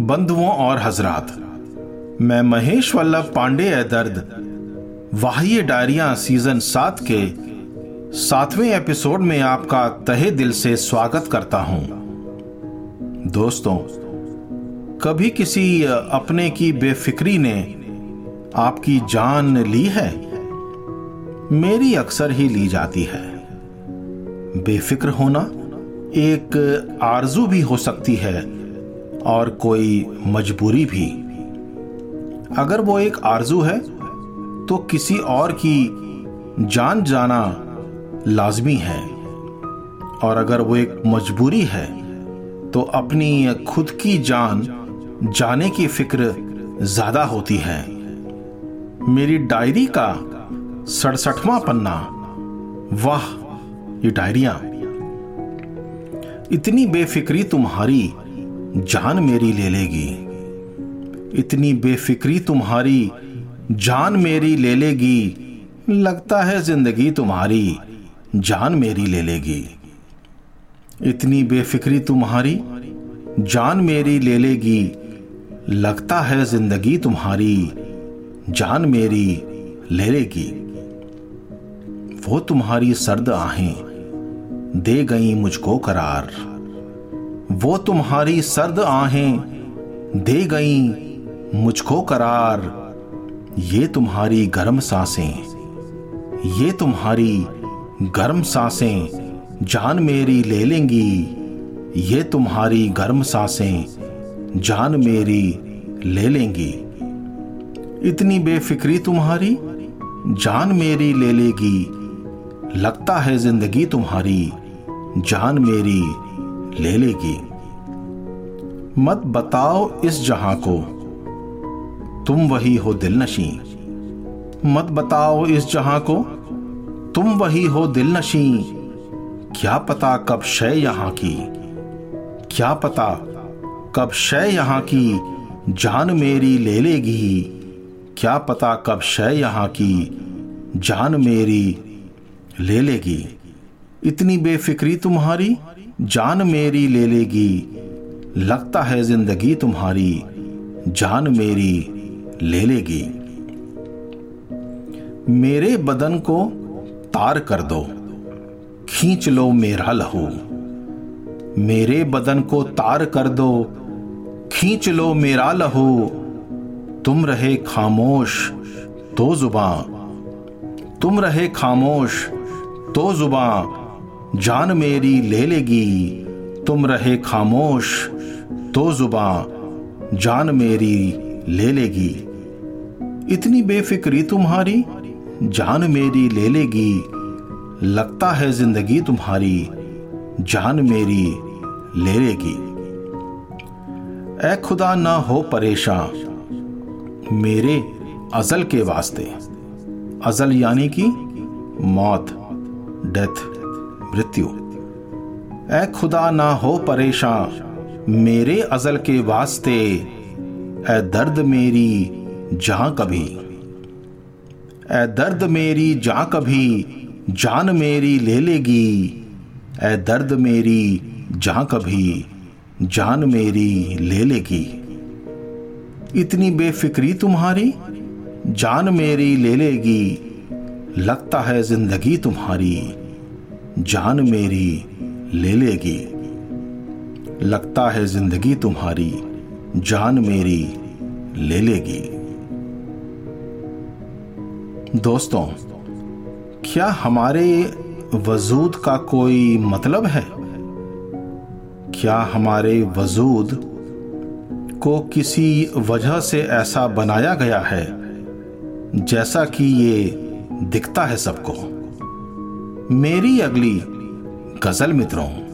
बंधुओं और हजरात, मैं महेश वल्लभ पांडे है दर्द, वाह्य डायरिया सीज़न सात के सातवें एपिसोड में आपका तहे दिल से स्वागत करता हूँ। दोस्तों, कभी किसी अपने की बेफिक्री ने आपकी जान ली है? मेरी अक्सर ही ली जाती है। बेफिक्र होना एक आरज़ू भी हो सकती है और कोई मजबूरी भी। अगर वो एक आरज़ू है तो किसी और की जान जाना लाजमी है। और अगर वो एक मजबूरी है तो अपनी खुद की जान जाने की फ़िक्र ज़्यादा होती है। मेरी डायरी का सड़सठवां पन्ना, वाह! ये डायरिया। इतनी बेफिक्री तुम्हारी जान मेरी ले लेगी। इतनी बेफिक्री तुम्हारी जान मेरी ले लेगी। लगता है ज़िंदगी तुम्हारी जान मेरी ले लेगी। इतनी बेफिक्री तुम्हारी जान मेरी ले लेगी। लगता है ज़िंदगी तुम्हारी जान मेरी ले लेगी। वो तुम्हारी सर्द आहें। दे गई मुझको करार। वो तुम्हारी सर्द आहें दे गई मुझको करार। ये तुम्हारी गर्म साँसें, ये तुम्हारी गर्म साँसें, जान मेरी ले लेंगी। ये तुम्हारी गर्म साँसें, जान मेरी ले लेंगी। इतनी बेफिक्री तुम्हारी, जान मेरी ले लेगी। लगता है ज़िंदगी तुम्हारी जान मेरी ले लेगी। मत बताओ इस जहाँ को। तुम वही हो दिल नशी मत बताओ इस जहाँ को। तुम वही हो दिल नशी क्या पता कब शय यहाँ की। क्या पता कब शय यहाँ की जान मेरी ले लेगी। क्या पता कब शय यहाँ की जान मेरी ले लेगी। इतनी बेफिक्री तुम्हारी? जान मेरी ले लेगी। लगता है ज़िंदगी तुम्हारी। जान मेरी ले लेगी। मेरे बदन को तार कर दो। खींच लो मेरा लहू। मेरे बदन को तार कर दो। खींच लो मेरा लहू। तुम रहे खामोश तो जुबां। तुम रहे खामोश तो ज़ुबान जान मेरी ले लेगी। तुम रहे खामोश तो जुबा जान मेरी ले लेगी। इतनी बेफिक्री तुम्हारी, जान मेरी ले लेगी। लगता है ज़िंदगी तुम्हारी, जान मेरी ले लेगी। ए खुदा ना हो परेशान, मेरे अजल के वास्ते। अजल यानी कि मौत, डेथ। मृत्यु। ए खुदा ना हो परेशान, मेरे अजल के वास्ते ए दर्द मेरी जहाँ कभी। ए दर्द मेरी जा कभी, जान मेरी ले लेगी। ए दर्द मेरी जा कभी, जान मेरी ले लेगी। इतनी बेफिक्री तुम्हारी, जान मेरी ले लेगी। लगता है ज़िंदगी तुम्हारी। जान मेरी ले लेगी। लगता है ज़िंदगी तुम्हारी, जान मेरी ले लेगी। दोस्तों, क्या हमारे वजूद का कोई मतलब है? क्या हमारे वजूद को किसी वजह से ऐसा बनाया गया है, जैसा कि ये दिखता है सबको? मेरी अगली गज़ल मित्रों।